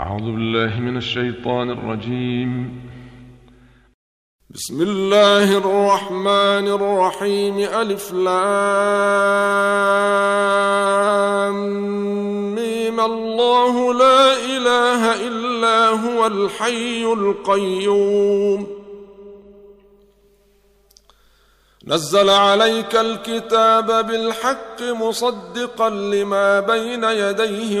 أعوذ بالله من الشيطان الرجيم. بسم الله الرحمن الرحيم. ألف لام. ميم. الله لا إله إلا هو الحي القيوم. نزل عليك الكتاب بالحق مصدقا لما بين يديه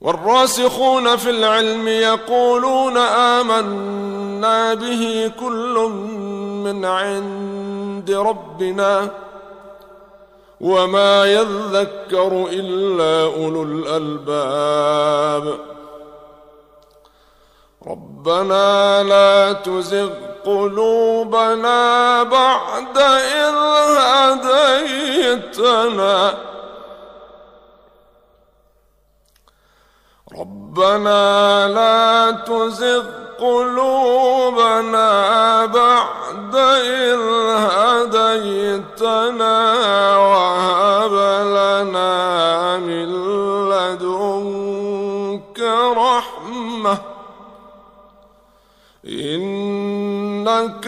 والراسخون في العلم يقولون آمنا به كل من عند ربنا وما يذكر إلا أولو الألباب. ربنا لا تزغ قلوبنا بعد إذ هديتنا ربنا لا تزغ قلوبنا بعد إذ هديتنا وهب لنا من لدنك رحمة. إنك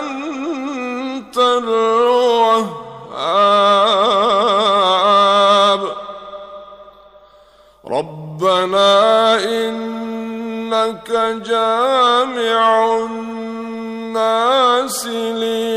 أنت الوهاب. ربنا إنك جامع الناس ليوم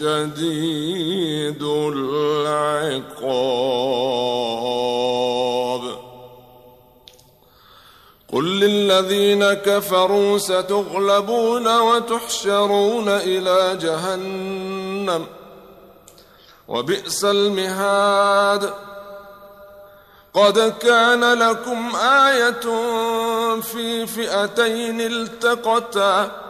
شديد العقاب. قل للذين كفروا ستغلبون وتحشرون إلى جهنم وبئس المهاد. قد كان لكم آية في فئتين التقتا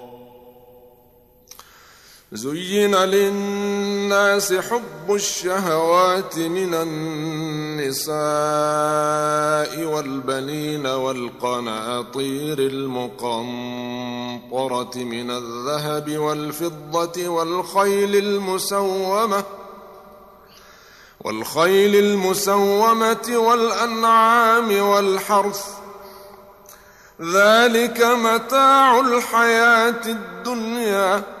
زين للناس حب الشهوات من النساء والبنين والقناطير المقنطرة من الذهب والفضة والخيل المسومة والخيل المسومة والأنعام والحرث ذلك متاع الحياة الدنيا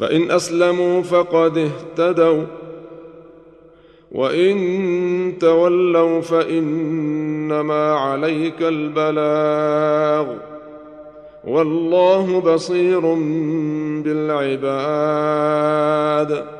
فإن أسلموا فقد اهتدوا. وإن تولوا فإنما عليك البلاغ. والله بصير بالعباد.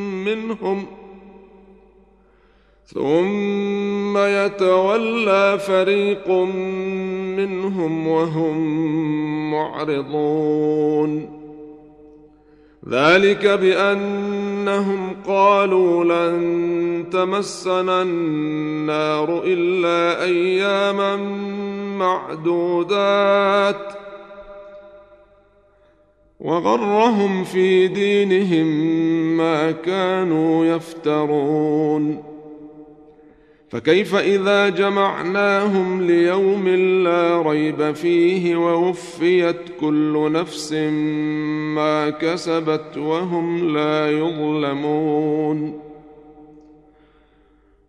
منهم. ثم يتولى فريق منهم وهم معرضون. ذلك بأنهم قالوا لن تمسنا النار إلا أياما معدودات. وغرهم في دينهم ما كانوا يفترون. فكيف إذا جمعناهم ليوم لا ريب فيه ووفيت كل نفس ما كسبت وهم لا يظلمون.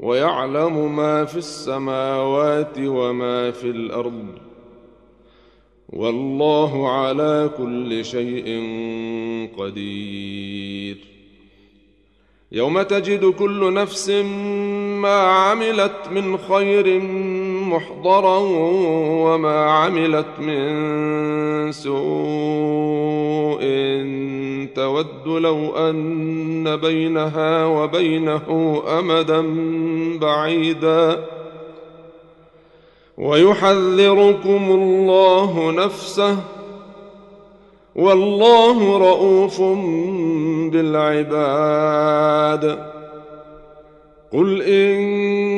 ويعلم ما في السماوات وما في الأرض والله على كل شيء قدير. يوم تجد كل نفس ما عملت من خير محضرا وما عملت من سوء تود لو أن بينها وبينه أمدا بعيدا. ويحذركم الله نفسه والله رءوف بالعباد. قل إن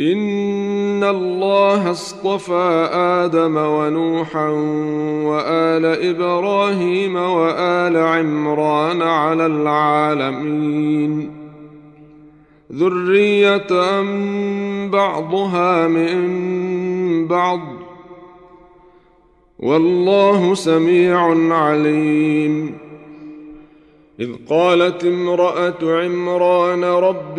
ان الله اصطفى آدم ونوحا وال إبراهيم وال عمران على العالمين ذريه بعضها من بعض والله سميع عليم اذ قالت امراه عمران رب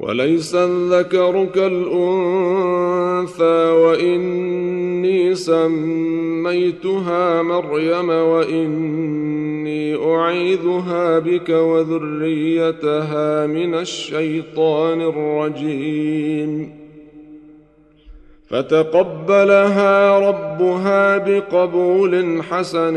وليس الذكر كالأنثى وإني سميتها مريم وإني أعيذها بك وذريتها من الشيطان الرجيم. فتقبلها ربها بقبول حسن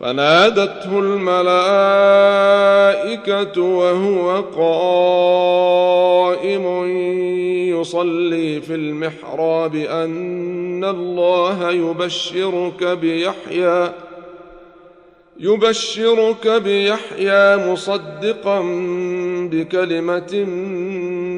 فنادته الملائكة وهو قائم يصلي في المحراب أن الله يبشرك بيحيى يبشرك بيحيى مصدقا بكلمة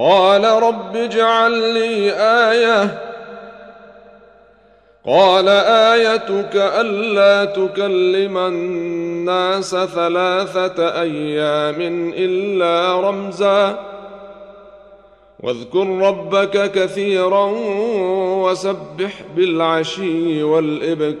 قال رب اجعل لي آية. قال آيتك ألا تكلم الناس ثلاثة أيام إلا رمزا. واذكر ربك كثيرا وسبح بالعشي والإبكار.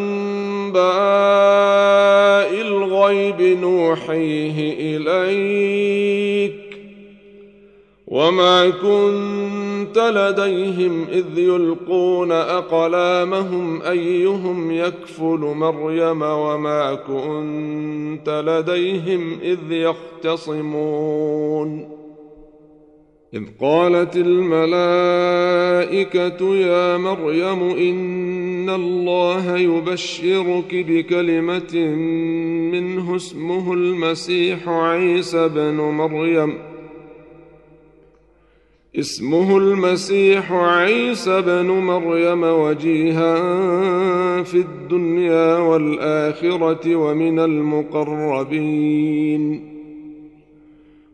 أنباء الغيب نوحيه إليك وما كنت لديهم إذ يلقون أقلامهم أيهم يكفل مريم وما كنت لديهم إذ يختصمون إذ قالت الملائكة يا مريم إن الله يبشرك بكلمة منه اسمه المسيح عيسى بن مريم. اسمه المسيح عيسى بن مريم وجيها في الدنيا والآخرة ومن المقربين.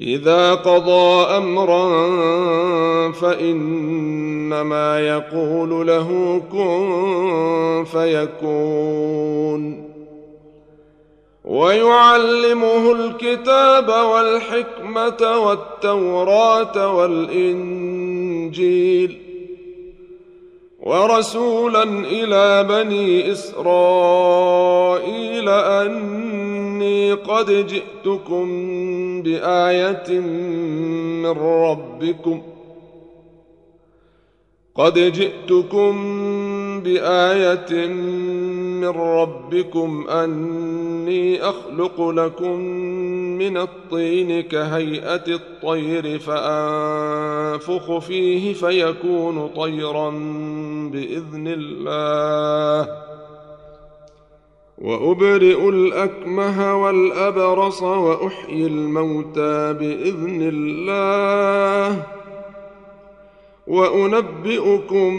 إذا قضى أمرا فإنما يقول له كن فيكون. ويعلمه الكتاب والحكمة والتوراة والإنجيل. ورسولا إلى بني إسرائيل أني قد جئتكم بآية من ربكم قد جئتكم بآية من ربكم أني أخلق لكم من الطين كهيئة الطير فأنفخ فيه فيكون طيرا بإذن الله. وأبرئ الأكمه والأبرص وأحيي الموتى بإذن الله. وأنبئكم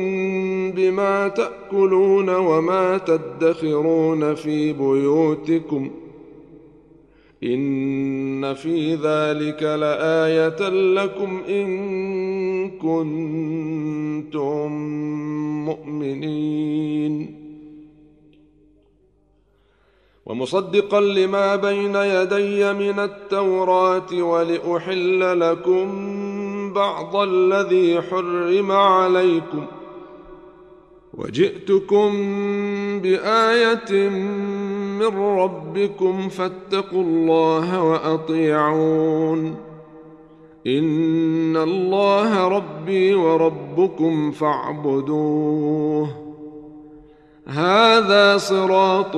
بما تأكلون وما تدخرون في بيوتكم. ان في ذلك لايه لكم ان كنتم مؤمنين. ومصدقا لما بين يدي من التوراه ولاحل لكم بعض الذي حرم عليكم. وجئتكم بايه من ربكم فاتقوا الله وأطيعون. إن الله ربي وربكم فاعبدوه. هذا صراط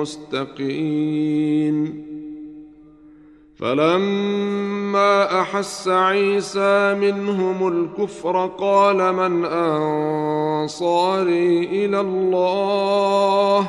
مستقيم. فلما أحس عيسى منهم الكفر قال من أنصاري إلى الله؟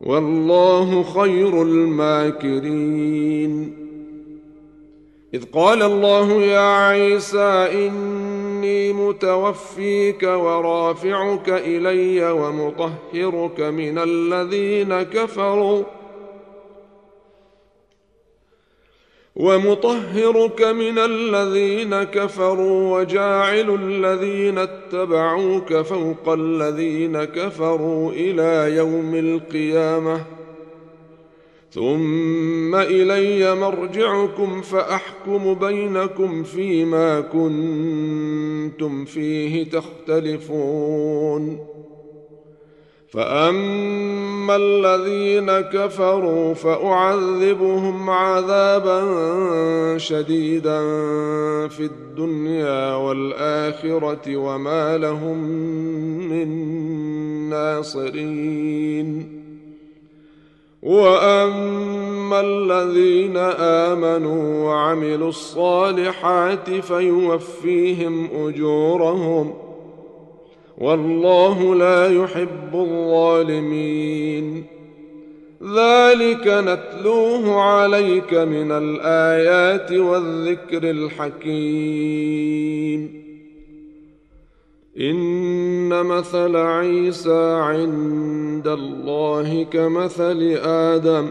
والله خير الماكرين. إذ قال الله يا عيسى إني متوفيك ورافعك إلي ومطهرك من الذين كفروا. ومطهرك من الذين كفروا وجاعل الذين اتبعوك فوق الذين كفروا إلى يوم القيامة. ثم إلي مرجعكم فأحكم بينكم فيما كنتم فيه تختلفون. فاما الذين كفروا فاعذبهم عذابا شديدا في الدنيا والاخره وما لهم من ناصرين واما الذين امنوا وعملوا الصالحات فيوفيهم اجورهم والله لا يحب الظالمين. ذلك نتلوه عليك من الآيات والذكر الحكيم. إن مثل عيسى عند الله كمثل آدم.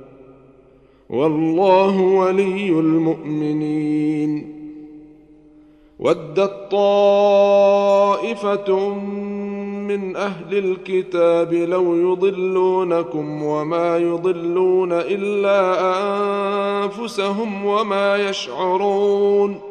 والله ولي المؤمنين. ودت طائفه من أهل الكتاب لو يضلونكم وما يضلون الا انفسهم وما يشعرون.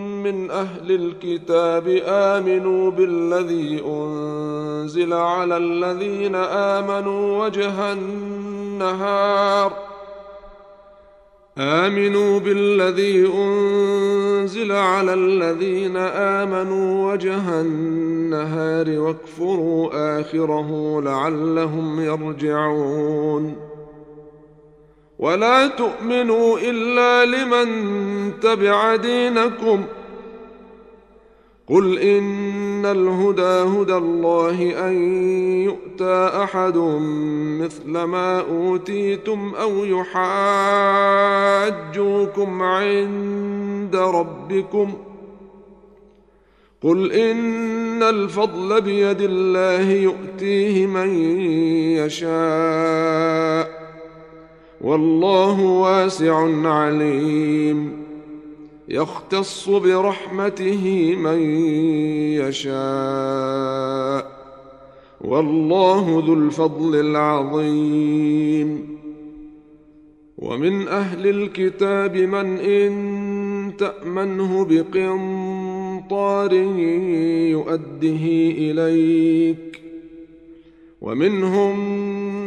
من أهل الكتاب آمنوا بالذي أنزل على الذين آمنوا وجه النهار. آمنوا بالذي أنزل على الذين آمنوا وجه النهار واكفروا آخره لعلهم يرجعون. ولا تؤمنوا إلا لمن تبع دينكم قل ان الهدى هدى الله ان يؤتى احد مثل ما اوتيتم أو يحاجوكم عند ربكم قل ان الفضل بيد الله يؤتيه من يشاء والله واسع عليم يختص برحمته من يشاء. والله ذو الفضل العظيم. ومن أهل الكتاب من إن تأمنه بقنطار يؤده إليك. ومنهم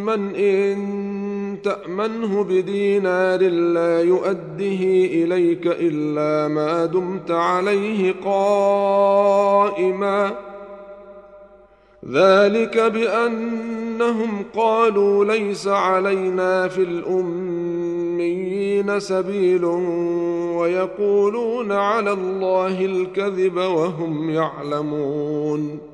من إن تأمنه بدينار لا يؤده إليك إلا ما دمت عليه قائما. ذلك بأنهم قالوا ليس علينا في الأميين سبيل ويقولون على الله الكذب وهم يعلمون.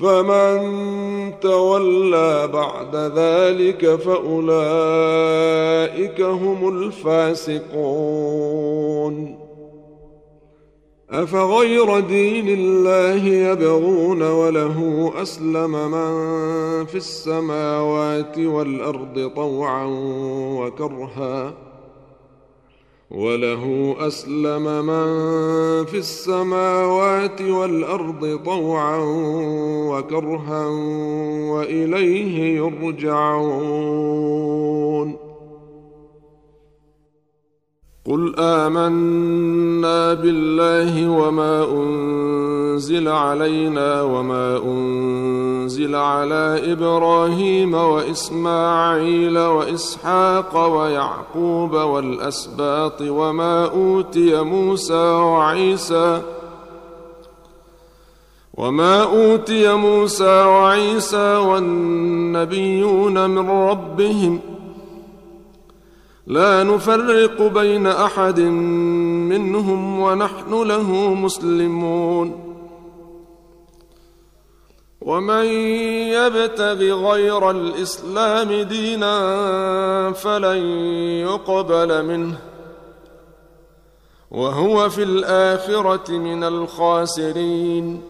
فمن تولى بعد ذلك فأولئك هم الفاسقون. أفغير دين الله يبغون وله أسلم من في السماوات والأرض طوعا وكرها. وله أسلم من في السماوات والأرض طوعا وكرها وإليه يرجعون. قل امنا بالله وما انزل علينا وما انزل على إبراهيم واسماعيل واسحاق ويعقوب والاسباط وما اوتي موسى وعيسى وما اوتي موسى وعيسى والنبيون من ربهم لا نفرق بين أحد منهم ونحن له مسلمون. ومن يبتغ غير الإسلام دينا فلن يقبل منه. وهو في الآخرة من الخاسرين.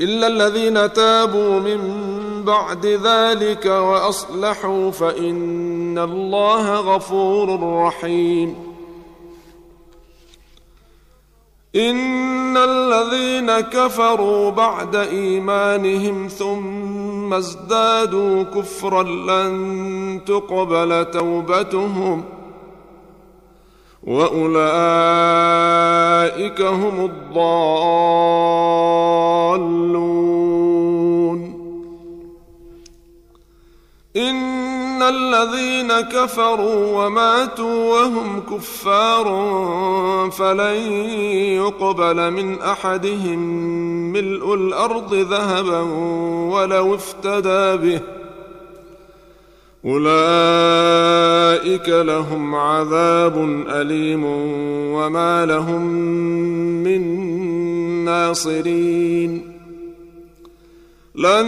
إلا الذين تابوا من بعد ذلك وأصلحوا فإن الله غفور رحيم. إن الذين كفروا بعد إيمانهم ثم ازدادوا كفرا لن تقبل توبتهم. وأولئك هم الضالون. إن الذين كفروا وماتوا وهم كفار فلن يقبل من أحدهم ملء الأرض ذهبا ولو افتدى به. أولئك لهم عذاب أليم وما لهم من ناصرين. لن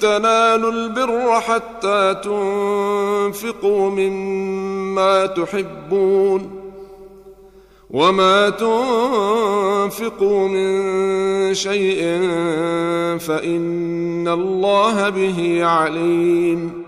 تنالوا البر حتى تنفقوا مما تحبون وما تنفقوا من شيء فإن الله به عليم.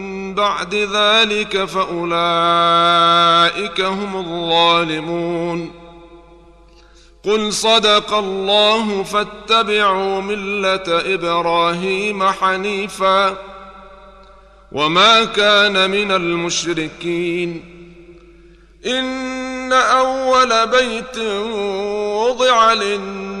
بعد ذلك فأولئك هم الظالمون. قل صدق الله فاتبعوا ملة إبراهيم حنيفا وما كان من المشركين. إن أول بيت وضع للناس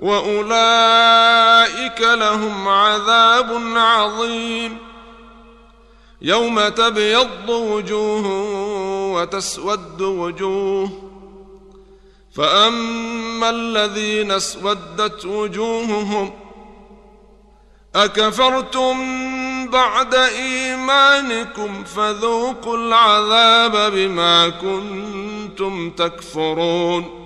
وأولئك لهم عذاب عظيم. يوم تبيض وجوه وتسود وجوه فأما الذين اسودت وجوههم أكفرتم بعد إيمانكم فذوقوا العذاب بما كنتم تكفرون.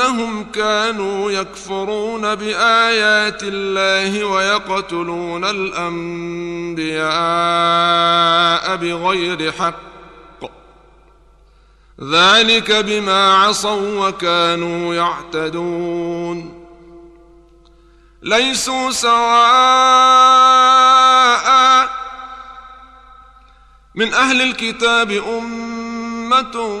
بانهم كانوا يكفرون بآيات الله ويقتلون الأنبياء بغير حق. ذلك بما عصوا وكانوا يعتدون. ليسوا سواء من أهل الكتاب أمة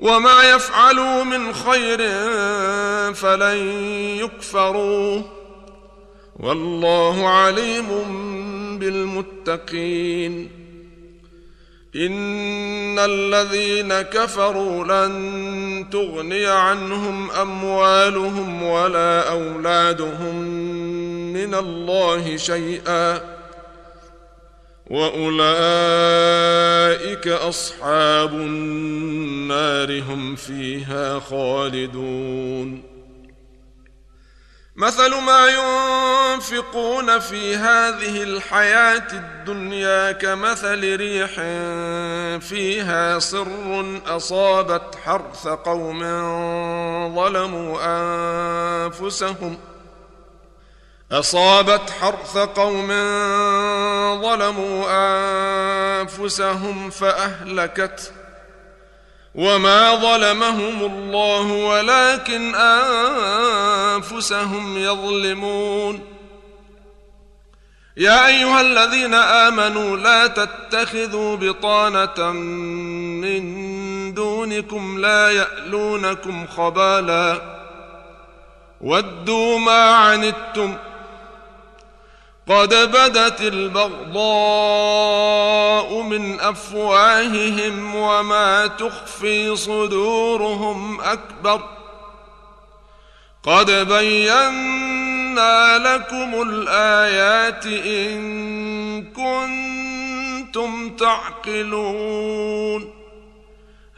وما يفعلوا من خير فلن يكفروه والله عليم بالمتقين. إن الذين كفروا لن تغني عنهم أموالهم ولا أولادهم من الله شيئا. وأولئك أصحاب النار هم فيها خالدون. مثل ما ينفقون في هذه الحياة الدنيا كمثل ريح فيها صر أصابت حرث قوم ظلموا أنفسهم أصابت حرث قوم ظلموا أنفسهم فأهلكته وما ظلمهم الله ولكن أنفسهم يظلمون. يا أيها الذين آمنوا لا تتخذوا بطانة من دونكم لا يألونكم خبالا. ودوا ما عنتم قد بدت البغضاء من أفواههم وما تخفي صدورهم أكبر. قد بينا لكم الآيات إن كنتم تعقلون.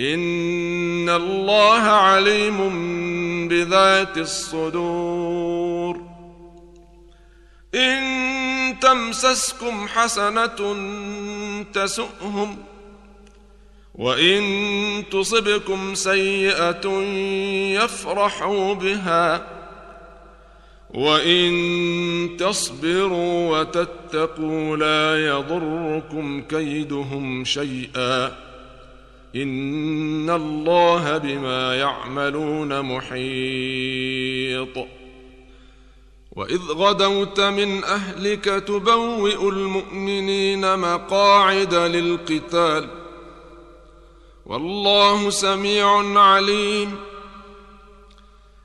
ان الله عليم بذات الصدور ان تمسسكم حسنه تسؤهم وان تصبكم سيئه يفرحوا بها وان تصبروا وتتقوا لا يضركم كيدهم شيئا ان الله بما يعملون محيط واذ غدوت من اهلك تبوئ المؤمنين مقاعد للقتال والله سميع عليم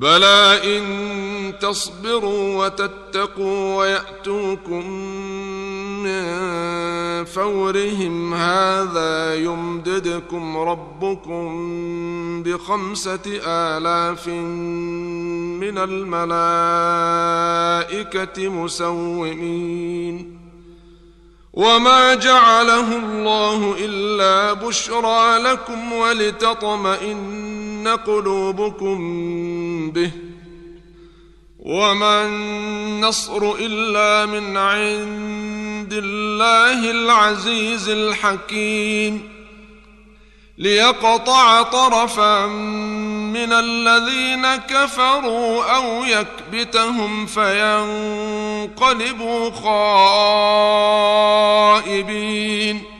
بلى ان تصبروا وتتقوا وياتوكم من فورهم هذا يمددكم ربكم بخمسه الاف من الملائكه مسومين وما جعله الله الا بشرى لكم ولتطمئن قلوبكم به. وما النصر الا من عند الله العزيز الحكيم. ليقطع طرفا من الذين كفروا أو يكبتهم فينقلبوا خائبين.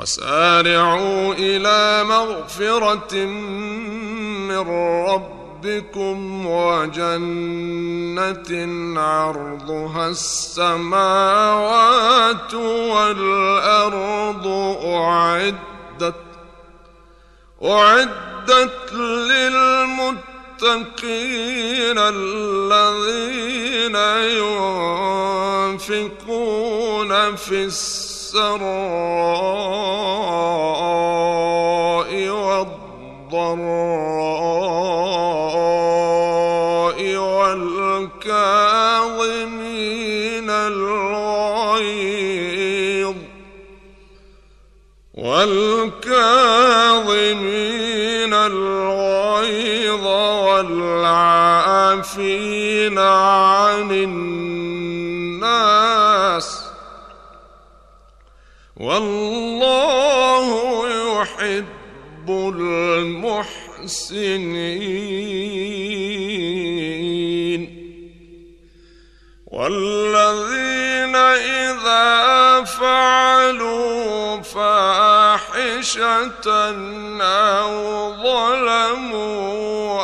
وسارعوا إلى مغفره من ربكم وجنه عرضها السماوات والارض اعدت اعدت للمتقين الذين ينفقون في السراء والضراء والكاظمين الغيظ والكاظمين الغيظ والعافين عن الناس والله يحب المحسنين. والذين إذا فعلوا فاحشة أو ظلموا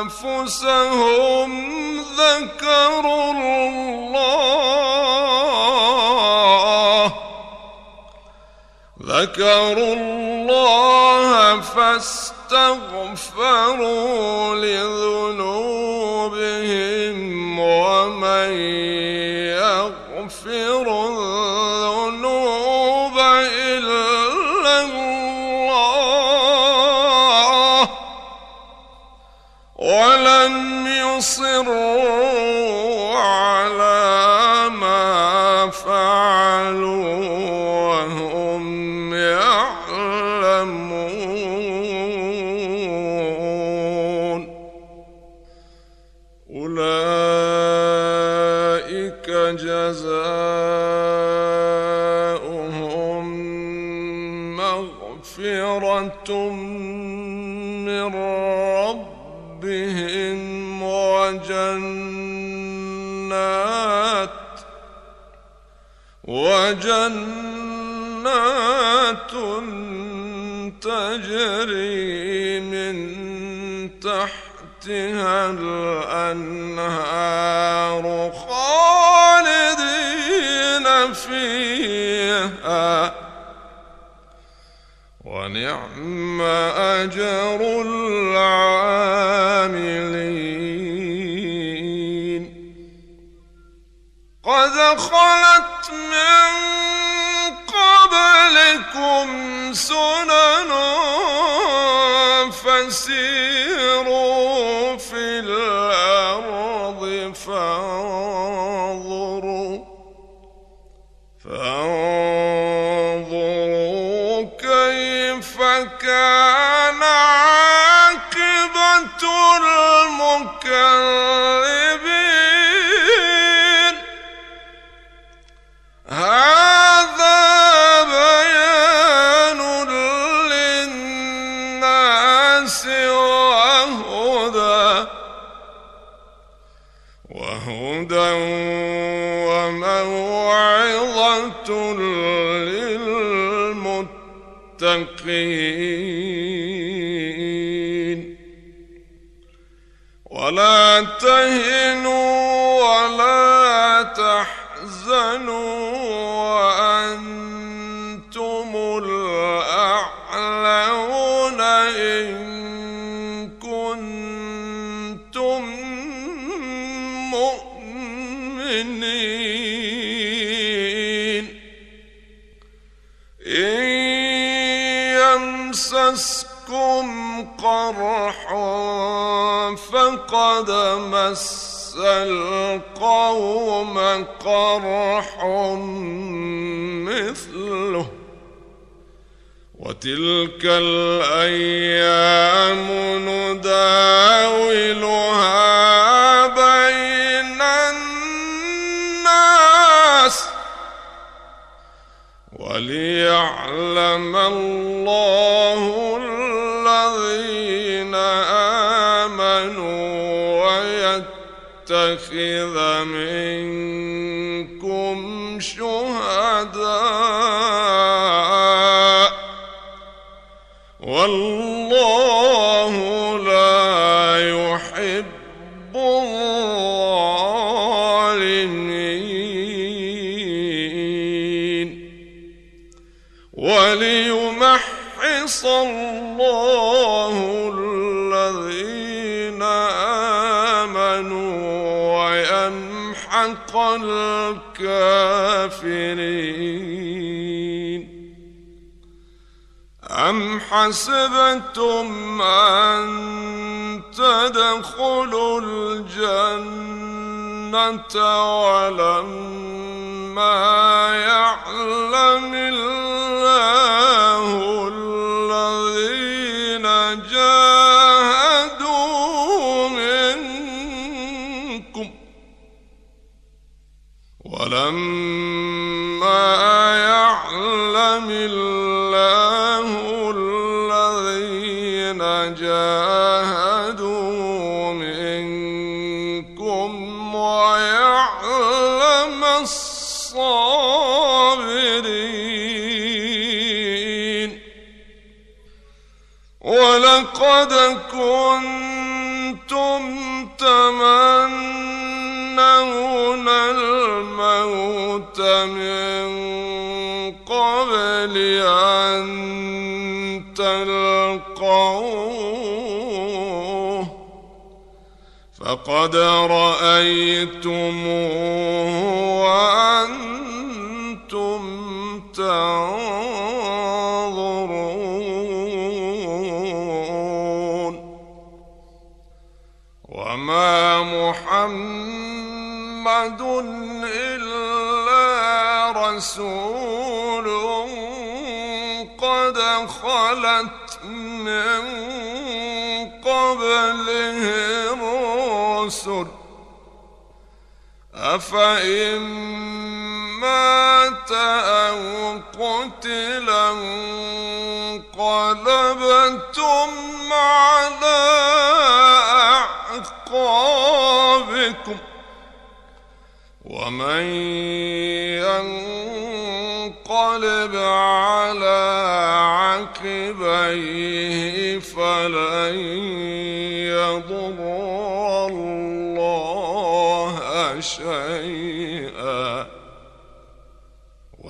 أنفسهم ذكروا الله ذكروا الله فاستغفروا لذنوبهم ومن يغفر الذنوب إلا الله ولم يصروا تجري من تحتها الأنهار خالدين فيها. ونعم أجر العاملين. قد خلت من قبلكم سنن وتلك ولما يعلم الله الذين جاهدوا منكم ولما يعلم الله كنتم تمنون الموت من قبل أن تلقوه فقد رأيتموه وأنتم رسول قد خلت من قبله الرسل أفإن مات أو قتلا انقلبتم على أعقابكم. ومن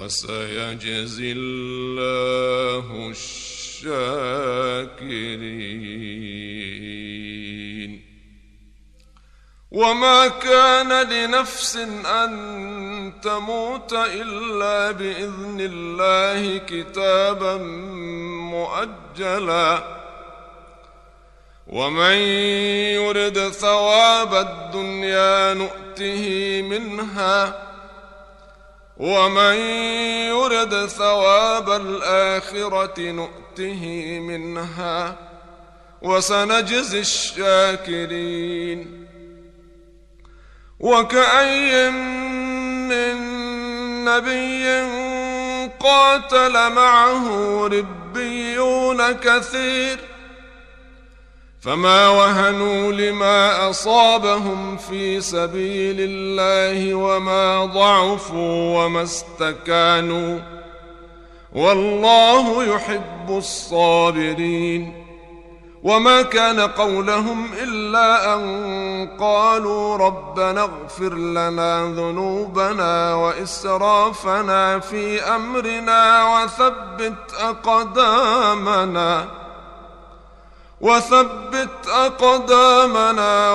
وسيجزي الله الشاكرين. وما كان لنفس أن تموت إلا بإذن الله كتابا مؤجلا. ومن يرد ثواب الدنيا نؤته منها. ومن يرد ثواب الاخره نؤته منها وسنجزي الشاكرين وكأي من نبي قاتل معه ربيون كثير فما وهنوا لما أصابهم في سبيل الله وما ضعفوا وما استكانوا والله يحب الصابرين وما كان قولهم إلا أن قالوا ربنا اغفر لنا ذنوبنا وإسرافنا في أمرنا وثبت أقدامنا وثبت أقدامنا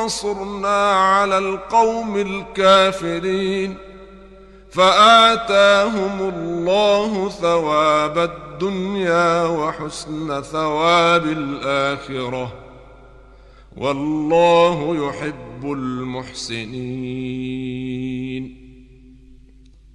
وانصرنا على القوم الكافرين فآتاهم الله ثواب الدنيا وحسن ثواب الآخرة والله يحب المحسنين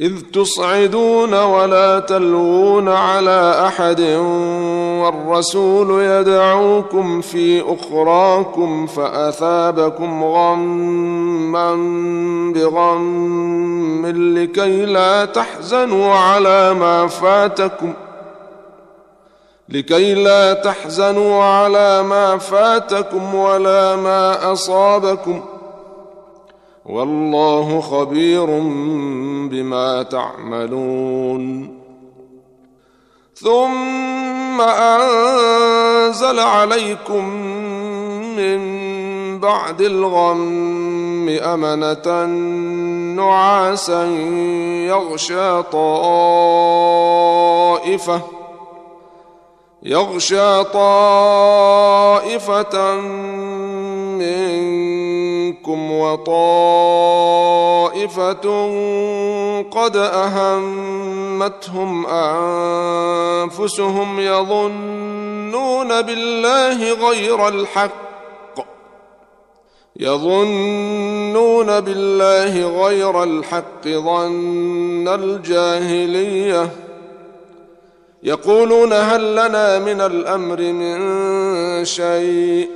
إذ تصعدون ولا تلوون على أحد والرسول يدعوكم في أخراكم فأثابكم غما بغم لكي لا تحزنوا على ما فاتكم لكي لا تحزنوا على ما فاتكم ولا ما أصابكم ۖ والله خبير بما تعملون. ثم أنزل عليكم من بعد الغم أمنة نعاسا يغشى طائفة يغشى طائفة من منكم وطائفة قد أهمتهم أنفسهم يظنون بالله غير الحق يظنون بالله غير الحق ظن الجاهلية. يقولون هل لنا من الأمر من شيء؟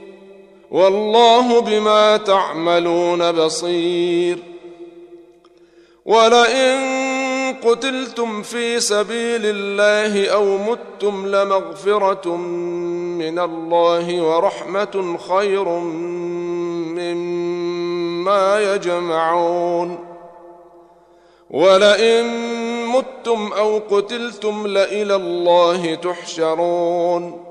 والله بما تعملون بصير. ولئن قتلتم في سبيل الله أو متم لمغفرة من الله ورحمة خير مما يجمعون. ولئن متم أو قتلتم لإلى الله تحشرون.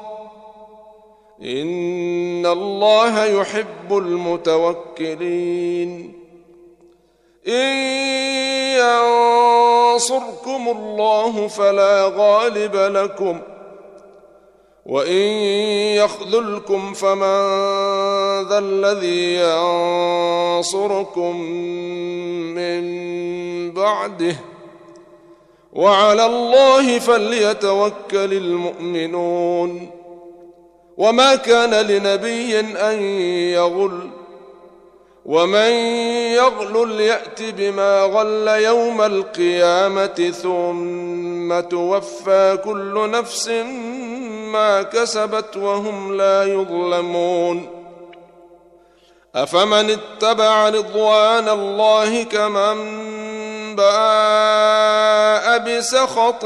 إن الله يحب المتوكلين. إن ينصركم الله فلا غالب لكم وإن يخذلكم فمن ذا الذي ينصركم من بعده. وعلى الله فليتوكل المؤمنون. وما كان لنبي ان يغل ومن يغل يات بما غل يوم القيامه ثم توفى كل نفس ما كسبت وهم لا يظلمون افمن اتبع رضوان الله كمن باء بسخط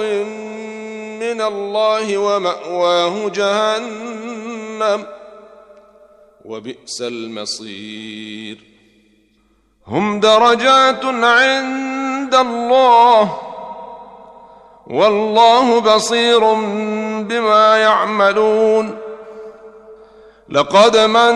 من الله ومأواه جهنم. وبئس المصير. هم درجات عند الله. والله بصير بما يعملون. لقد من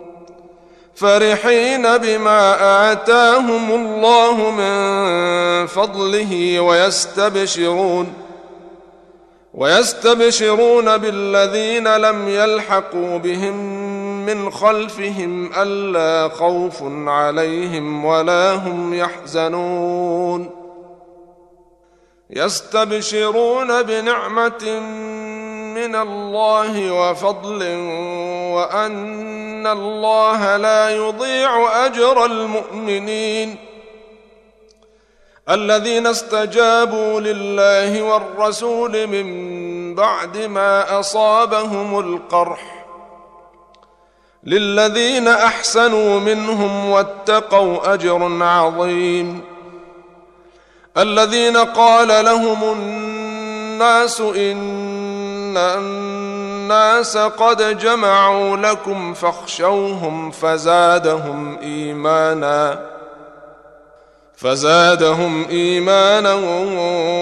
فرحين بما آتاهم الله من فضله ويستبشرون ويستبشرون بالذين لم يلحقوا بهم من خلفهم ألا خوف عليهم ولا هم يحزنون. يستبشرون بنعمة من الله وفضل وأن الله لا يضيع أجر المؤمنين. الذين استجابوا لله والرسول من بعد ما أصابهم القرح. للذين أحسنوا منهم واتقوا أجر عظيم. الذين قال لهم الناس إن الناس قد جمعوا لكم فاخشوهم فزادهم إيمانا فزادهم إيمانا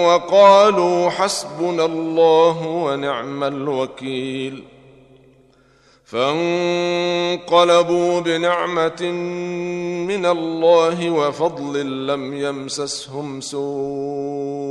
وقالوا حسبنا الله ونعم الوكيل فانقلبوا بنعمة من الله وفضل لم يمسسهم سوء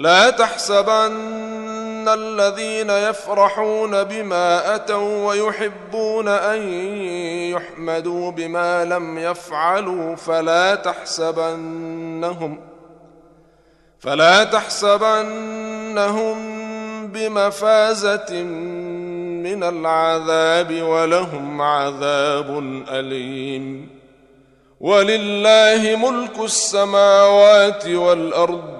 لا تحسبن الذين يفرحون بما أتوا ويحبون أن يحمدوا بما لم يفعلوا فلا تحسبنهم فلا تحسبنهم بمفازة من العذاب ولهم عذاب أليم ولله ملك السماوات والأرض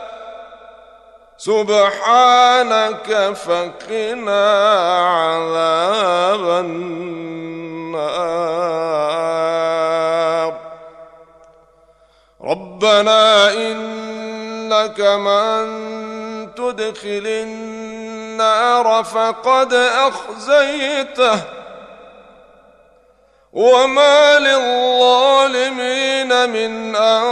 سبحانك فقنا عذاب النار. ربنا إنك من تدخل النار فقد أخزيته. وما للظالمين من أنصار.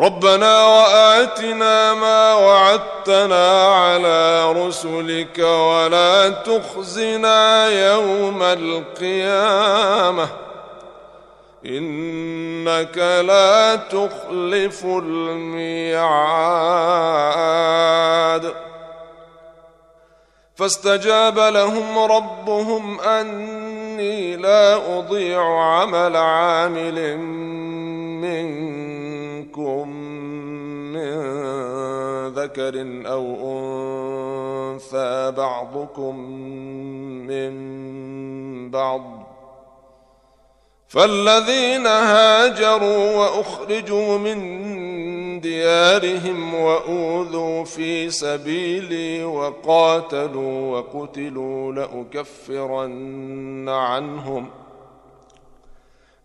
ربنا وآتنا ما وعدتنا على رسلك ولا تخزنا يوم القيامة. إنك لا تخلف الميعاد. فاستجاب لهم ربهم أني لا أضيع عمل عامل منكم منكم من ذكر أو انثى بعضكم من بعض فالذين هاجروا واخرجوا من ديارهم واوذوا في سبيلي وقاتلوا وقتلوا لاكفرن عنهم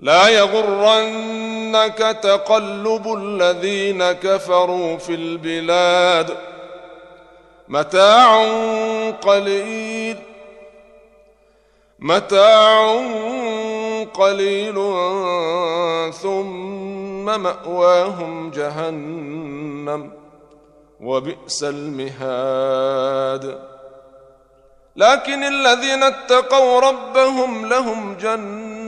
لا يغرنك تقلب الذين كفروا في البلاد. متاع قليل متاع قليل ثم مأواهم جهنم وبئس المهاد. لكن الذين اتقوا ربهم لهم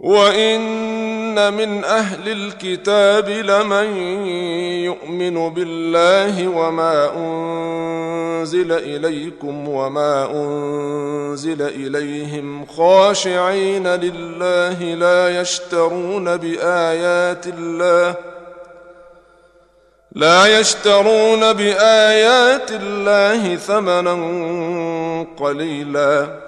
وان من أهل الكتاب لمن يؤمن بالله وما انزل اليكم وما انزل اليهم خاشعين لله لا يشترون بايات الله لا يشترون بايات الله ثمنا قليلا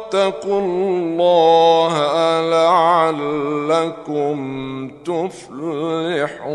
الله لعلكم تفلحون.